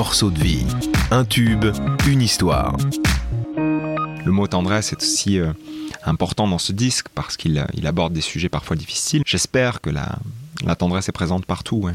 morceau de vie, un tube, une histoire. Le mot tendresse est aussi euh, important dans ce disque parce qu'il il aborde des sujets parfois difficiles. J'espère que la, tendresse est présente partout.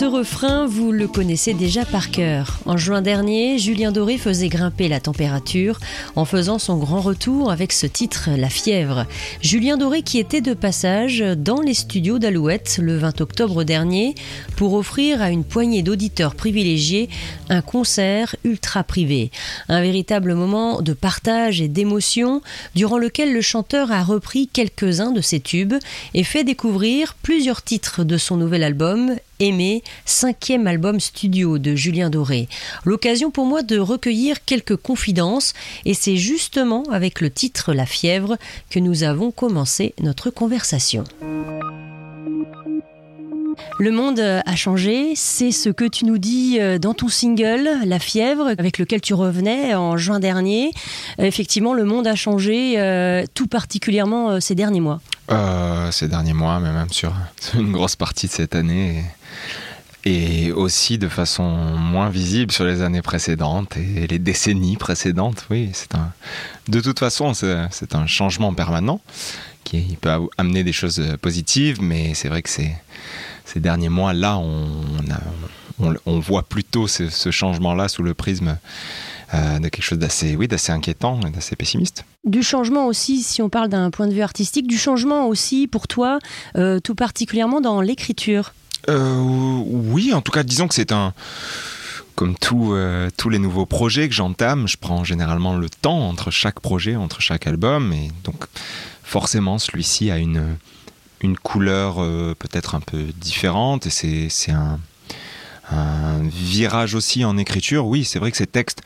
Ce refrain, vous le connaissez déjà par cœur. En juin dernier, Julien Doré faisait grimper la température en faisant son grand retour avec ce titre La fièvre. Julien Doré qui était de passage dans les studios d'Alouette le 20 octobre dernier pour offrir à une poignée d'auditeurs privilégiés un concert ultra privé. Un véritable moment de partage et d'émotion durant lequel le chanteur a repris quelques-uns de ses tubes et fait découvrir plusieurs titres de son nouvel album Aimé, cinquième album studio de Julien Doré. L'occasion pour moi de recueillir quelques confidences et c'est justement avec le titre La fièvre que nous avons commencé notre conversation. Le monde a changé, c'est ce que tu nous dis euh, dans ton single La fièvre avec lequel tu revenais en juin dernier. Euh, Effectivement, le monde a changé euh, tout particulièrement euh, ces derniers mois. Euh, ces derniers mois, mais même sur, une grosse partie de cette année. Et, et aussi de façon moins visible sur les années précédentes et les décennies précédentes. Oui, c'est un. De toute façon, c'est un changement permanent qui peut amener des choses positives, mais c'est vrai que c'est ces derniers mois là, on, on, on voit plutôt ce, ce changement-là sous le prisme euh, de quelque chose d'assez, oui, d'assez inquiétant et d'assez pessimiste. Du changement aussi, si on parle d'un point de vue artistique, du changement aussi pour toi, euh, tout particulièrement dans l'écriture. Euh, oui, en tout cas, disons que c'est un. Comme tout, euh, tous les nouveaux projets que j'entame, je prends généralement le temps entre chaque projet, entre chaque album, et donc forcément celui-ci a une, une couleur euh, peut-être un peu différente, et c'est un, un virage aussi en écriture. Oui, c'est vrai que ces textes,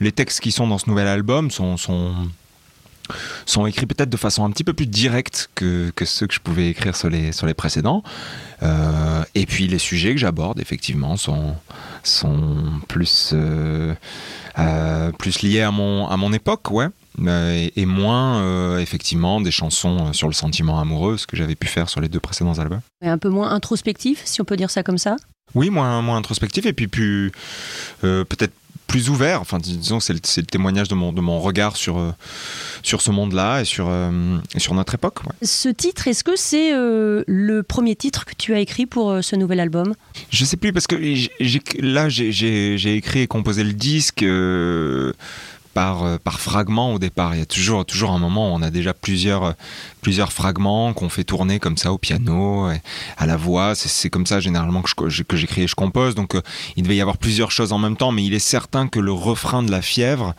les textes qui sont dans ce nouvel album sont, sont, écrits peut-être de façon un petit peu plus directe que, que ceux que je pouvais écrire sur les, sur les précédents. Euh, et puis les sujets que j'aborde, effectivement, sont, sont plus, euh, plus liés à mon, à mon époque, ouais. Euh, et, et moins, euh, effectivement, des chansons euh, sur le sentiment amoureux, ce que j'avais pu faire sur les deux précédents albums. Et un peu moins introspectif, si on peut dire ça comme ça? Oui, moins, moins introspectif, et puis plus, peut-être plus ouvert. Enfin, dis- disons que c'est le, témoignage de mon, de mon regard sur, euh, sur ce monde-là et sur, euh, et sur notre époque. ouais. Ce titre, est-ce que c'est euh, le premier titre que tu as écrit pour ce nouvel album? Je sais plus parce que là j'ai- écrit et composé le disque par, euh, par fragments au départ. Il y a toujours, toujours un moment où on a déjà plusieurs, euh, plusieurs fragments qu'on fait tourner comme ça au piano, et à la voix. C'est- comme ça généralement que j'écris et je compose. Donc euh, il devait y avoir plusieurs choses en même temps, mais il est certain que le refrain de la fièvre,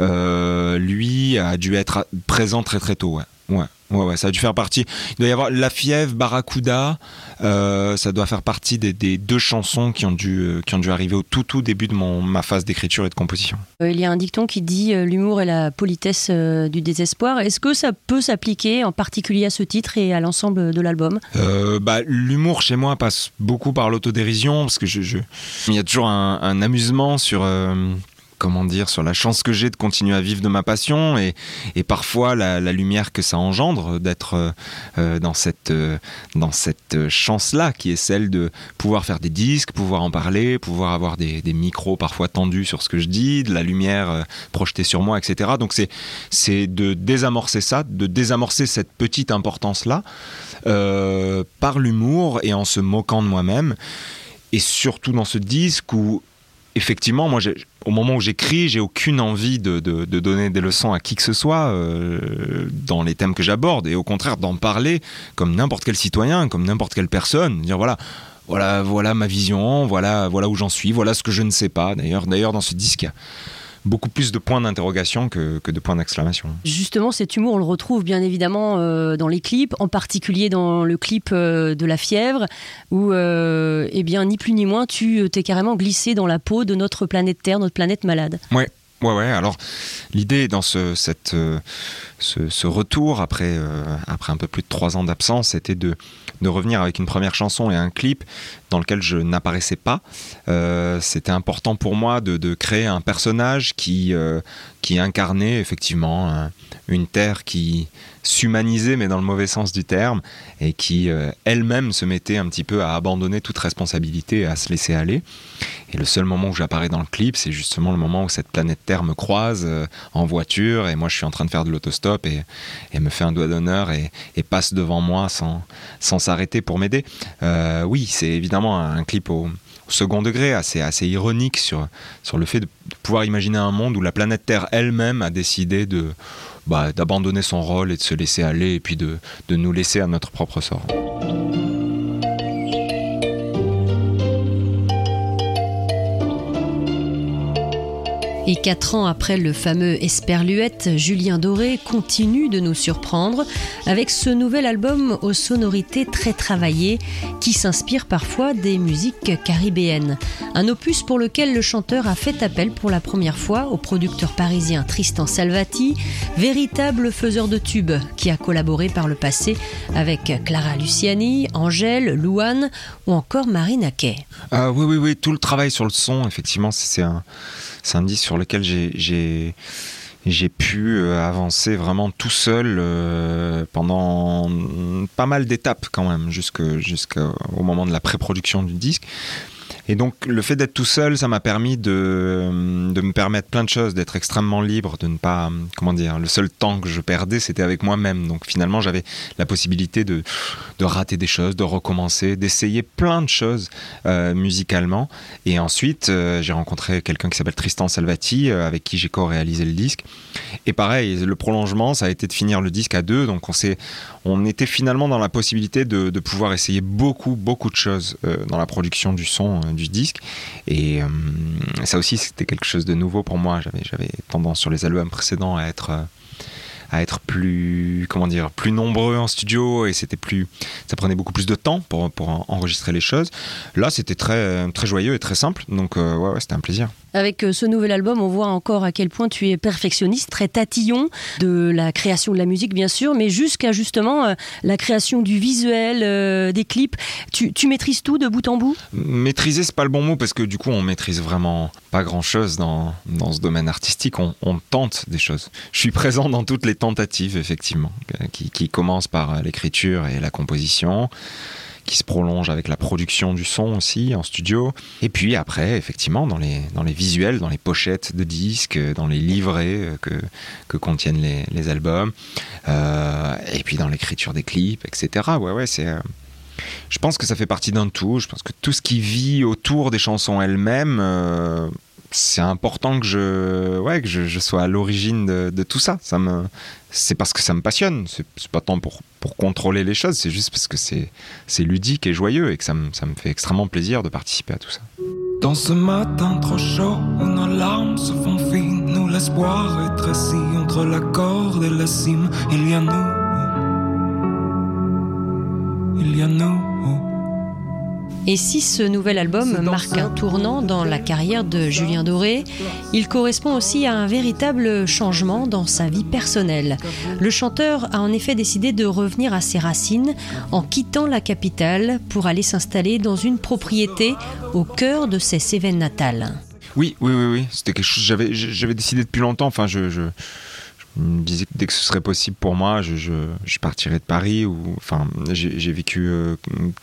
euh, lui, a dû être présent très très tôt. Ouais. Ouais, ouais, ouais, ça a dû faire partie. Il doit y avoir La Fièvre, Barracuda, euh, ça doit faire partie des, des deux chansons qui ont, dû, euh, qui ont dû arriver au tout tout début de mon, ma phase d'écriture et de composition. Euh, Il y a un dicton qui dit l'humour est la politesse du désespoir. Est-ce que ça peut s'appliquer en particulier à ce titre et à l'ensemble de l'album? Euh, bah, L'humour chez moi passe beaucoup par l'autodérision, parce que je, je- il y a toujours un, un amusement sur... euh, Comment dire, sur la chance que j'ai de continuer à vivre de ma passion et, parfois la, lumière que ça engendre d'être euh, euh, dans cette, euh, cette chance-là qui est celle de pouvoir faire des disques, pouvoir en parler, pouvoir avoir des, micros parfois tendus sur ce que je dis, de la lumière projetée sur moi, etc. Donc c'est c'est de désamorcer ça, de désamorcer cette petite importance-là par l'humour et en se moquant de moi-même. Et surtout dans ce disque où, effectivement, au moment où j'écris, j'ai aucune envie de, donner des leçons à qui que ce soit euh, dans les thèmes que j'aborde. Et au contraire, d'en parler comme n'importe quel citoyen, comme n'importe quelle personne. Dire voilà. Voilà, voilà ma vision, voilà, voilà où j'en suis, voilà ce que je ne sais pas. D'ailleurs, dans ce disque, beaucoup plus de points d'interrogation que, que de points d'exclamation. Justement, cet humour, on le retrouve bien évidemment euh, dans les clips, en particulier dans le clip euh, de La Fièvre, où, euh, eh bien, ni plus ni moins, tu t'es carrément glissé dans la peau de notre planète Terre, notre planète malade. Ouais, ouais, ouais. Alors, l'idée dans ce, cette, ce, ce retour après, après un peu plus de trois ans d'absence, c'était de, de revenir avec une première chanson et un clip dans lequel je n'apparaissais pas. Euh, C'était important pour moi de, créer un personnage qui, euh, incarnait effectivement un- une terre qui s'humanisait, mais dans le mauvais sens du terme, et qui euh, elle-même se mettait un petit peu à abandonner toute responsabilité et à se laisser aller. Et le seul moment où j'apparais dans le clip, c'est justement le moment où cette planète Terre me croise en voiture, et moi je suis en train de faire de l'autostop, et, et me fait un doigt d'honneur, et, et passe devant moi sans sans s'arrêter pour m'aider. Euh, oui, c'est évidemment un, clip au, au second degré, assez, assez ironique sur, sur le fait de pouvoir imaginer un monde où la planète Terre elle-même a décidé de bah, d'abandonner son rôle et de se laisser aller, et puis de, de nous laisser à notre propre sort. Et quatre ans après le fameux Esperluette, Julien Doré continue de nous surprendre avec ce nouvel album aux sonorités très travaillées qui s'inspire parfois des musiques caribéennes. Un opus pour lequel le chanteur a fait appel pour la première fois au producteur parisien Tristan Salvati, véritable faiseur de tubes qui a collaboré par le passé avec Clara Luciani, Angèle, Louane ou encore Marine Aquet. Euh, oui, oui, oui, tout le travail sur le son, effectivement, c'est un, c'est un disque sur lequel j'ai- pu euh, avancer vraiment tout seul euh, pendant pas mal d'étapes quand même, jusqu'au moment de la pré-production du disque. Et donc le fait d'être tout seul, ça m'a permis de, de me permettre plein de choses, d'être extrêmement libre, de ne pas, comment dire, le seul temps que je perdais, c'était avec moi-même. Donc finalement, j'avais la possibilité de, de rater des choses, de recommencer, d'essayer plein de choses euh, musicalement. Et ensuite, euh, j'ai rencontré quelqu'un qui s'appelle Tristan Salvati, euh, avec qui j'ai co-réalisé le disque. Et pareil, le prolongement, ça a été de finir le disque à deux. Donc on, on était finalement dans la possibilité de, de pouvoir essayer beaucoup, beaucoup de choses dans la production du son du disque. Et euh, ça aussi, c'était quelque chose de nouveau pour moi. J'avais, tendance sur les albums précédents à être... euh, à être plus comment dire plus nombreux en studio et c'était plus ça prenait beaucoup plus de temps pour, pour en- enregistrer les choses là c'était très très joyeux et très simple donc euh, ouais c'était un plaisir Avec euh, ce nouvel album, on voit encore à quel point tu es perfectionniste, très tatillon de la création de la musique, bien sûr, mais jusqu'à justement euh, la création du visuel, euh, des clips. Tu, maîtrises tout de bout en bout? Maîtriser c'est pas le bon mot parce que du coup on maîtrise vraiment pas grand chose dans, dans ce domaine artistique. On, tente des choses. Je suis présent dans toutes les tentatives effectivement qui, commencent par l'écriture et la composition qui se prolonge avec la production du son aussi en studio et puis après effectivement dans les, dans les visuels dans les pochettes de disques dans les livrets euh, que, que contiennent les, les albums euh, et puis dans l'écriture des clips etc ouais ouais c'est euh, je pense que ça fait partie d'un tout. Je pense que tout ce qui vit autour des chansons elles-mêmes, c'est important que je, ouais, que je, je sois à l'origine de, de tout ça. Ça me, c'est parce que ça me passionne. C'est pas tant pour, pour contrôler les choses, c'est juste parce que c'est, c'est ludique et joyeux et que ça me, ça me fait extrêmement plaisir de participer à tout ça. Dans ce matin trop chaud où nos larmes se font fines, où l'espoir est assis entre la corde et la cime, il y a nous. Il y a nous. Et si ce nouvel album marque un tournant dans la carrière de Julien Doré, il correspond aussi à un véritable changement dans sa vie personnelle. Le chanteur a en effet décidé de revenir à ses racines en quittant la capitale pour aller s'installer dans une propriété au cœur de ses Cévennes natales. Oui, oui, oui, oui. C'était quelque chose. J'avais, j'avais décidé depuis longtemps. Enfin, je, je, me que dès que ce serait possible pour moi, je, je, je partirais de Paris. Ou, enfin, j'ai, vécu euh,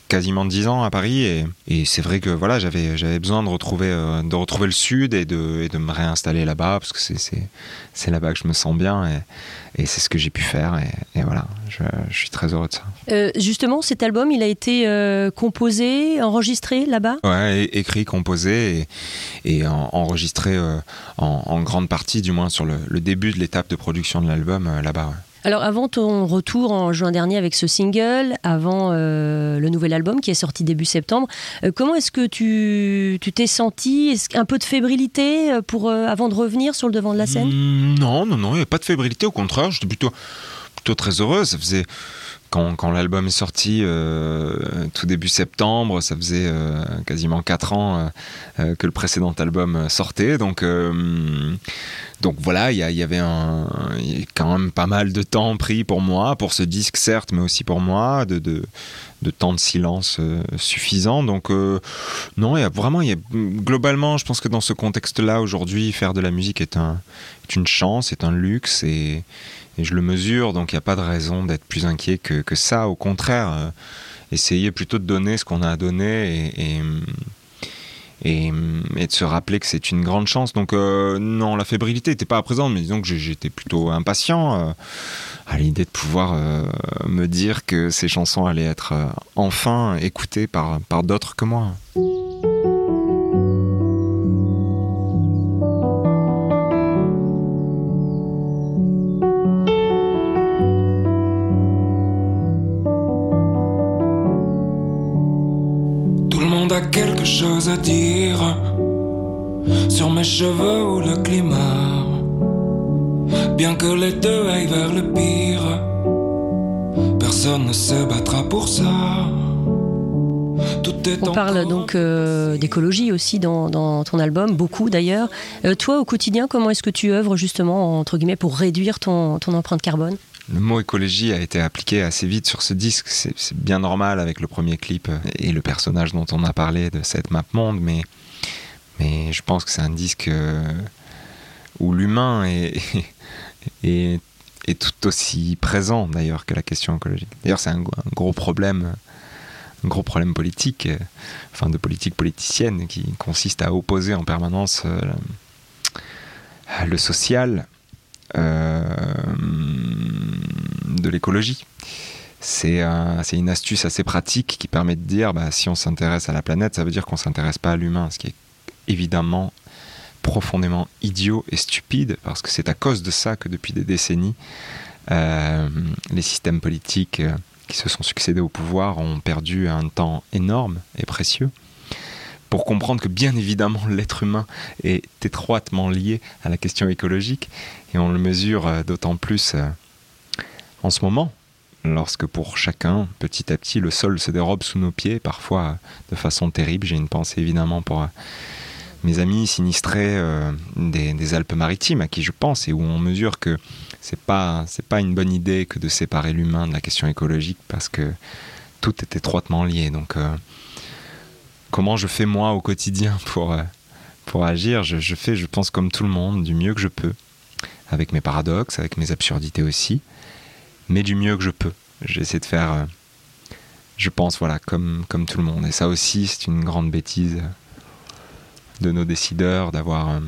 quasiment 10 ans à Paris et, et c'est vrai que voilà, j'avais, besoin de retrouver, euh, de retrouver le sud et de, et de me réinstaller là-bas parce que c'est, là-bas que je me sens bien et, et c'est ce que j'ai pu faire. Et, voilà, je, je suis très heureux de ça. Euh, justement, cet album, il a été composé, enregistré là-bas? Ouais, écrit, composé et, et en- enregistré en, en grande partie, du moins sur le, le début de l'étape de production de l'album euh, là-bas. ouais. Alors avant ton retour en juin dernier avec ce single, avant euh, le nouvel album qui est sorti début septembre, euh, comment est-ce que tu tu t'es senti? Est-ce qu'un peu de fébrilité pour euh, avant de revenir sur le devant de la scène? Mm, Non, non, non, il n'y a pas de fébrilité, au contraire, j'étais plutôt, plutôt très heureux. Ça faisait. Quand, l'album est sorti, euh, tout début septembre, ça faisait euh, quasiment 4 ans euh, que le précédent album sortait. Donc, donc voilà, il y, avait quand même pas mal de temps pris pour moi, pour ce disque certes, mais aussi pour moi, de, temps de silence suffisant. Donc non, y a vraiment, globalement, je pense que dans ce contexte-là, aujourd'hui, faire de la musique est, est une chance, est un luxe, et, et je le mesure, donc il n'y a pas de raison d'être plus inquiet que, que ça. Au contraire, euh, essayer plutôt de donner ce qu'on a à donner et, et de se rappeler que c'est une grande chance. Donc euh, non, la fébrilité n'était pas présente, mais disons que j'étais plutôt impatient euh, à l'idée de pouvoir euh, me dire que ces chansons allaient être enfin écoutées par, par d'autres que moi. À dire sur mes cheveux ou le climat. Bien que les deux aillent vers le pire, personne ne se battra pour ça. On parle donc euh, d'écologie aussi dans, dans, ton album, beaucoup d'ailleurs. Euh, toi, au quotidien, comment est-ce que tu œuvres justement, entre guillemets, pour réduire ton, ton empreinte carbone? Le mot écologie a été appliqué assez vite sur ce disque. C'est bien normal avec le premier clip et le personnage dont on a parlé de cette map monde, mais, je pense que c'est un disque où l'humain est, tout aussi présent d'ailleurs que la question écologique. D'ailleurs, c'est un, gros problème. Gros problème politique, enfin de politique politicienne, qui consiste à opposer en permanence euh, le social euh, de l'écologie. C'est un, une astuce assez pratique qui permet de dire bah, si on s'intéresse à la planète, ça veut dire qu'on ne s'intéresse pas à l'humain, ce qui est évidemment profondément idiot et stupide, parce que c'est à cause de ça que depuis des décennies, euh, les systèmes politiques euh, qui se sont succédés au pouvoir ont perdu un temps énorme et précieux pour comprendre que bien évidemment l'être humain est étroitement lié à la question écologique et on le mesure euh, d'autant plus euh, en ce moment. Lorsque pour chacun petit à petit le sol se dérobe sous nos pieds parfois de façon terrible j'ai une pensée évidemment pour mes amis sinistrés euh, des, Alpes-Maritimes à qui je pense et où on mesure que c'est pas pas une bonne idée que de séparer l'humain de la question écologique parce que tout est étroitement lié. Donc euh, comment je fais moi au quotidien pour, euh, pour agir? Je, fais, je pense, comme tout le monde, du mieux que je peux, avec mes paradoxes, avec mes absurdités aussi, mais du mieux que je peux. J'essaie de faire, euh, je pense, voilà, comme, tout le monde. Et ça aussi, c'est une grande bêtise de nos décideurs d'avoir euh,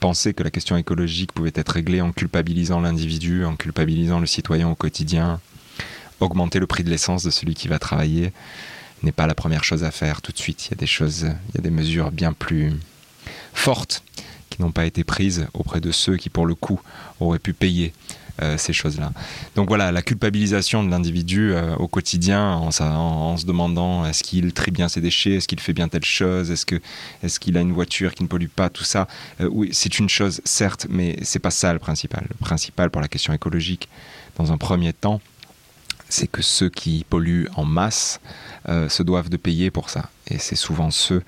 pensé que la question écologique pouvait être réglée en culpabilisant l'individu, en culpabilisant le citoyen au quotidien, augmenter le prix de l'essence de celui qui va travailler n'est pas la première chose à faire tout de suite. Il y a des choses, il y a des mesures bien plus fortes qui n'ont pas été prises auprès de ceux qui, pour le coup, auraient pu payer euh, ces choses-là. Donc voilà, la culpabilisation de l'individu euh, au quotidien en, se demandant est-ce qu'il trie bien ses déchets, est-ce qu'il fait bien telle chose, est-ce que est-ce qu'il a une voiture qui ne pollue pas, tout ça. Euh, oui, c'est une chose certes, mais c'est pas ça le principal. Le principal pour la question écologique, dans un premier temps, c'est que ceux qui polluent en masse euh, se doivent de payer pour ça. Et c'est souvent ceux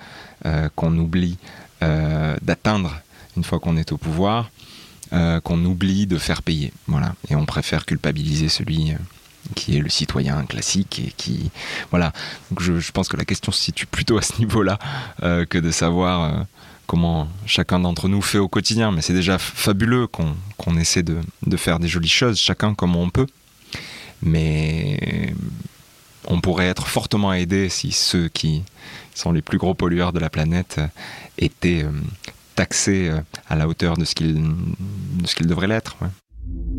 euh, qu'on oublie euh, d'atteindre une fois qu'on est au pouvoir, euh, qu'on oublie de faire payer. Voilà. Et on préfère culpabiliser celui qui est le citoyen classique et qui voilà je, pense que la question se situe plutôt à ce niveau là euh, que de savoir euh, comment chacun d'entre nous fait au quotidien mais c'est déjà fabuleux qu'on qu essaie de, de faire des jolies choses chacun comme on peut mais on pourrait être fortement aidé si ceux qui sont les plus gros pollueurs de la planète étaient taxés euh, à la hauteur de ce qu'ils qu devraient l'être. Ouais.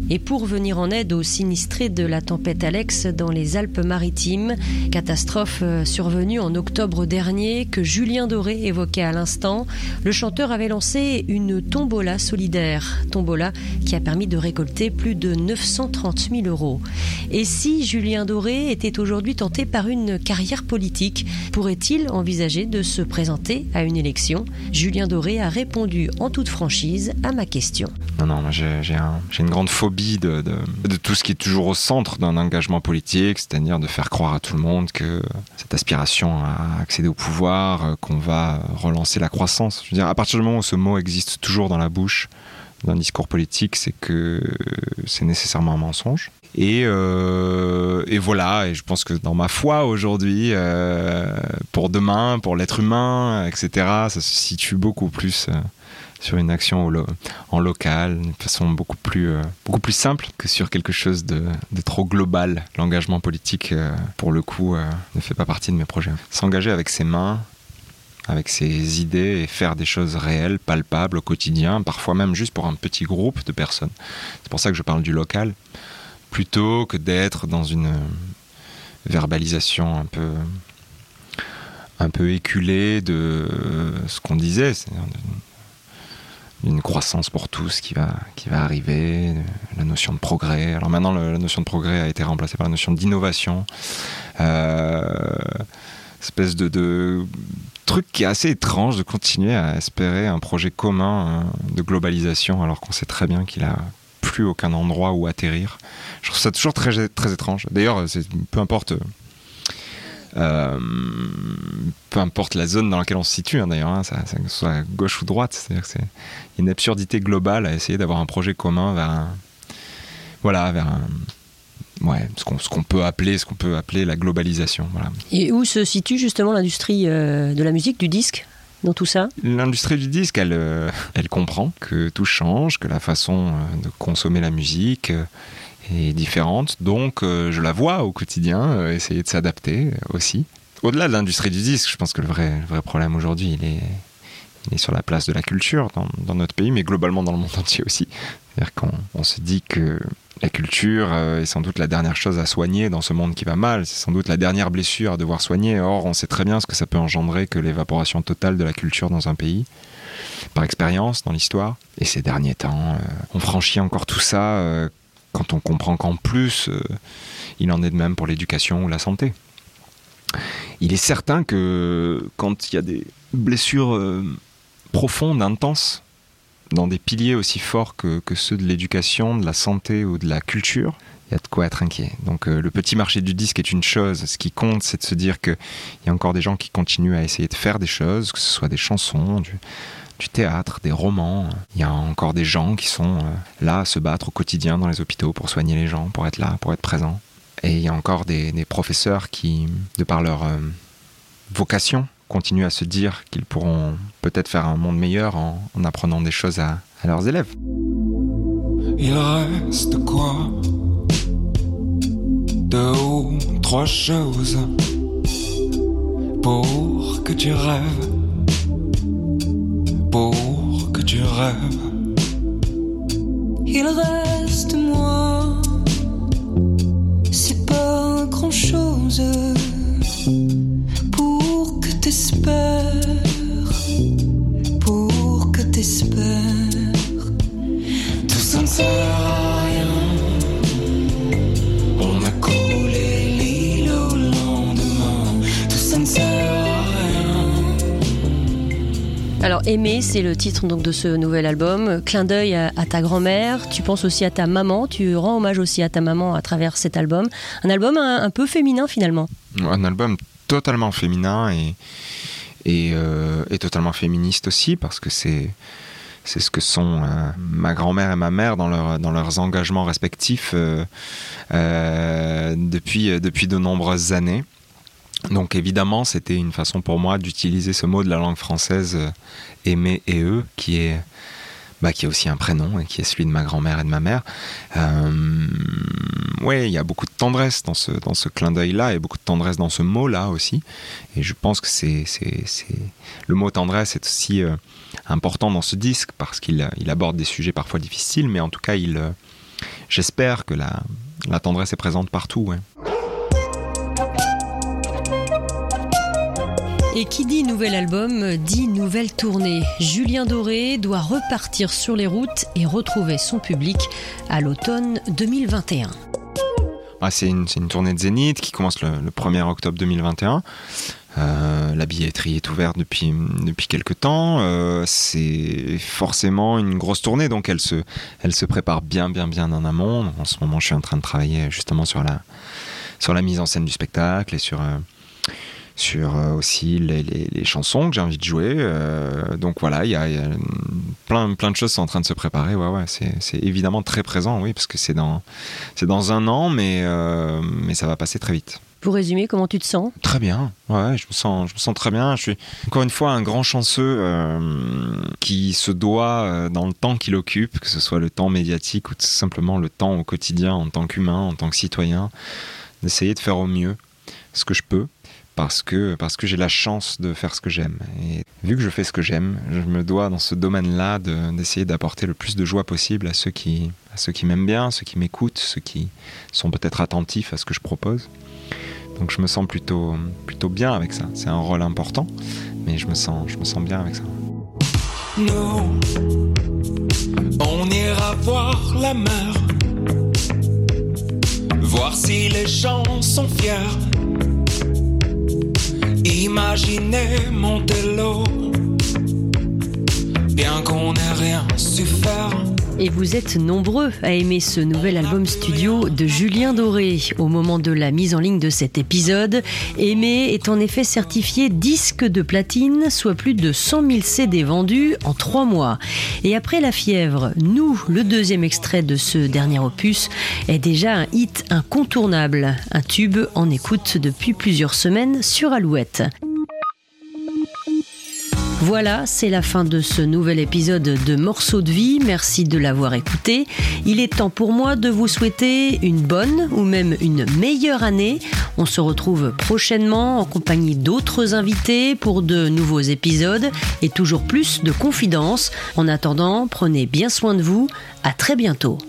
Et pour venir en aide aux sinistrés de la tempête Alex dans les Alpes-Maritimes, catastrophe survenue en octobre dernier que Julien Doré évoquait à l'instant, le chanteur avait lancé une tombola solidaire, tombola qui a permis de récolter plus de 930 000 euros. Et si Julien Doré était aujourd'hui tenté par une carrière politique, pourrait-il envisager de se présenter à une élection? Julien Doré a répondu en toute franchise à ma question. Non, non, j'ai un, une grande de, tout ce qui est toujours au centre d'un engagement politique, c'est-à-dire de faire croire à tout le monde que cette aspiration à accéder au pouvoir, qu'on va relancer la croissance. Je veux dire, à partir du moment où ce mot existe toujours dans la bouche d'un discours politique, c'est que c'est nécessairement un mensonge. Et, euh, voilà, et je pense que dans ma foi aujourd'hui, euh, pour demain, pour l'être humain, etc., ça se situe beaucoup plus sur une action en local, d'une façon beaucoup plus, beaucoup plus simple que sur quelque chose de, de trop global. L'engagement politique, pour le coup, ne fait pas partie de mes projets. S'engager avec ses mains, avec ses idées et faire des choses réelles, palpables au quotidien, parfois même juste pour un petit groupe de personnes. C'est pour ça que je parle du local, plutôt que d'être dans une verbalisation un peu un peu éculée de ce qu'on disait, c'est-à-dire d'une croissance pour tous qui va, qui va arriver, la notion de progrès. Alors maintenant, la notion de progrès a été remplacée par la notion d'innovation. Euh, espèce de, truc qui est assez étrange de continuer à espérer un projet commun euh, de globalisation alors qu'on sait très bien qu'il a plus aucun endroit où atterrir. Je trouve ça toujours très, très étrange. D'ailleurs, peu importe. Euh, peu importe la zone dans laquelle on se situe, hein, d'ailleurs, hein, ça, que ce soit gauche ou droite, c'est une absurdité globale à essayer d'avoir un projet commun vers un, voilà, vers un, ouais, ce qu'on peut appeler ce qu'on peut appeler la globalisation. Voilà. Et où se situe justement l'industrie euh, de la musique, du disque dans tout ça? L'industrie du disque, elle, euh, elle comprend que tout change, que la façon euh, de consommer la musique est différente. Donc, je la vois au quotidien, essayer de s'adapter aussi. Au-delà de l'industrie du disque, je pense que le vrai, le vrai problème aujourd'hui, il est, est sur la place de la culture dans, dans, notre pays, mais globalement dans le monde entier aussi. C'est-à-dire qu'on se dit que la culture euh, est sans doute la dernière chose à soigner dans ce monde qui va mal. C'est sans doute la dernière blessure à devoir soigner. Or, on sait très bien ce que ça peut engendrer que l'évaporation totale de la culture dans un pays, par expérience dans l'histoire. Et ces derniers temps, euh, on franchit encore tout ça euh, quand on comprend qu'en plus, il en est de même pour l'éducation ou la santé. Il est certain que quand il y a des blessures profondes, intenses, dans des piliers aussi forts que, ceux de l'éducation, de la santé ou de la culture, il y a de quoi être inquiet. Donc euh, le petit marché du disque est une chose. Ce qui compte, c'est de se dire qu'il y a encore des gens qui continuent à essayer de faire des choses, que ce soit des chansons, du, théâtre, des romans. Il y a encore des gens qui sont euh, là à se battre au quotidien dans les hôpitaux pour soigner les gens, pour être là, pour être présents. Et il y a encore des, professeurs qui, de par leur euh, vocation, continuent à se dire qu'ils pourront peut-être faire un monde meilleur en, en apprenant des choses à, à, leurs élèves. Il reste quoi Deux ou trois choses pour que tu rêves, pour que tu rêves? Il reste moi, c'est pas grand chose pour que t'espères. Tout ça ne sert à rien. On a collé l'île au lendemain. Tout ça ne sert à rien. Alors aimer, c'est le titre donc de ce nouvel album. Clin d'œil à, ta grand-mère. Tu penses aussi à ta maman. Tu rends hommage aussi à ta maman à travers cet album. Un album un peu féminin finalement. Un album totalement féminin et euh, et, totalement féministe aussi, parce que c'est c'est ce que sont euh, ma grand-mère et ma mère dans, leur, dans leurs engagements respectifs euh, depuis, depuis de nombreuses années. Donc évidemment, c'était une façon pour moi d'utiliser ce mot de la langue française, aimer et eux, qui est bah, qui est aussi un prénom et qui est celui de ma grand-mère et de ma mère. Euh, ouais, il y a beaucoup de tendresse dans ce, dans ce clin d'œil-là et beaucoup de tendresse dans ce mot-là aussi. Et je pense que c'est, c'est, le mot tendresse est aussi euh, important dans ce disque parce qu'il il aborde des sujets parfois difficiles, mais en tout cas, il, euh, j'espère que la, la tendresse est présente partout. Ouais. Et qui dit nouvel album dit nouvelle tournée. Julien Doré doit repartir sur les routes et retrouver son public à l'automne 2021. Ah, c'est une, tournée de Zénith qui commence le, 1er octobre 2021. Euh, la billetterie est ouverte depuis, depuis quelques temps. Euh, c'est forcément une grosse tournée, donc elle se, elle se prépare bien, bien, bien en amont. En ce moment, je suis en train de travailler justement sur la, sur la mise en scène du spectacle et sur, euh, sur euh, aussi les, les- les chansons que j'ai envie de jouer. Euh, donc voilà, il y a, il y a plein, plein de choses sont en train de se préparer. Ouais, ouais, c'est évidemment très présent, oui, parce que c'est dans, dans un an, mais, euh, mais ça va passer très vite. Pour résumer, comment tu te sens? Très bien, ouais, je me sens, je me sens très bien. Je suis encore une fois un grand chanceux euh, qui se doit, euh, dans le temps qu'il occupe, que ce soit le temps médiatique ou tout simplement le temps au quotidien en tant qu'humain, en tant que citoyen, d'essayer de faire au mieux ce que je peux. Parce que, parce que j'ai la chance de faire ce que j'aime. Et vu que je fais ce que j'aime, je me dois dans ce domaine-là de- d'essayer d'apporter le plus de joie possible à ceux qui, qui m'aiment bien, ceux qui m'écoutent, ceux qui sont peut-être attentifs à ce que je propose. Donc je me sens plutôt, plutôt bien avec ça. C'est un rôle important, mais je me sens, je me sens bien avec ça. On ira voir la mer. Voir si les gens sont fiers. Imaginez Montello. Bien qu'on rien su faire. Et vous êtes nombreux à aimer ce nouvel album studio de Julien Doré. Au moment de la mise en ligne de cet épisode, Aimé est en effet certifié disque de platine, soit plus de 100 000 CD vendus en trois mois. Et après La Fièvre, Nous, le deuxième extrait de ce dernier opus, est déjà un hit incontournable, un tube en écoute depuis plusieurs semaines sur Alouette. Voilà, c'est la fin de ce nouvel épisode de Morceaux de vie. Merci de l'avoir écouté. Il est temps pour moi de vous souhaiter une bonne ou même une meilleure année. On se retrouve prochainement en compagnie d'autres invités pour de nouveaux épisodes et toujours plus de confidences. En attendant, prenez bien soin de vous. À très bientôt.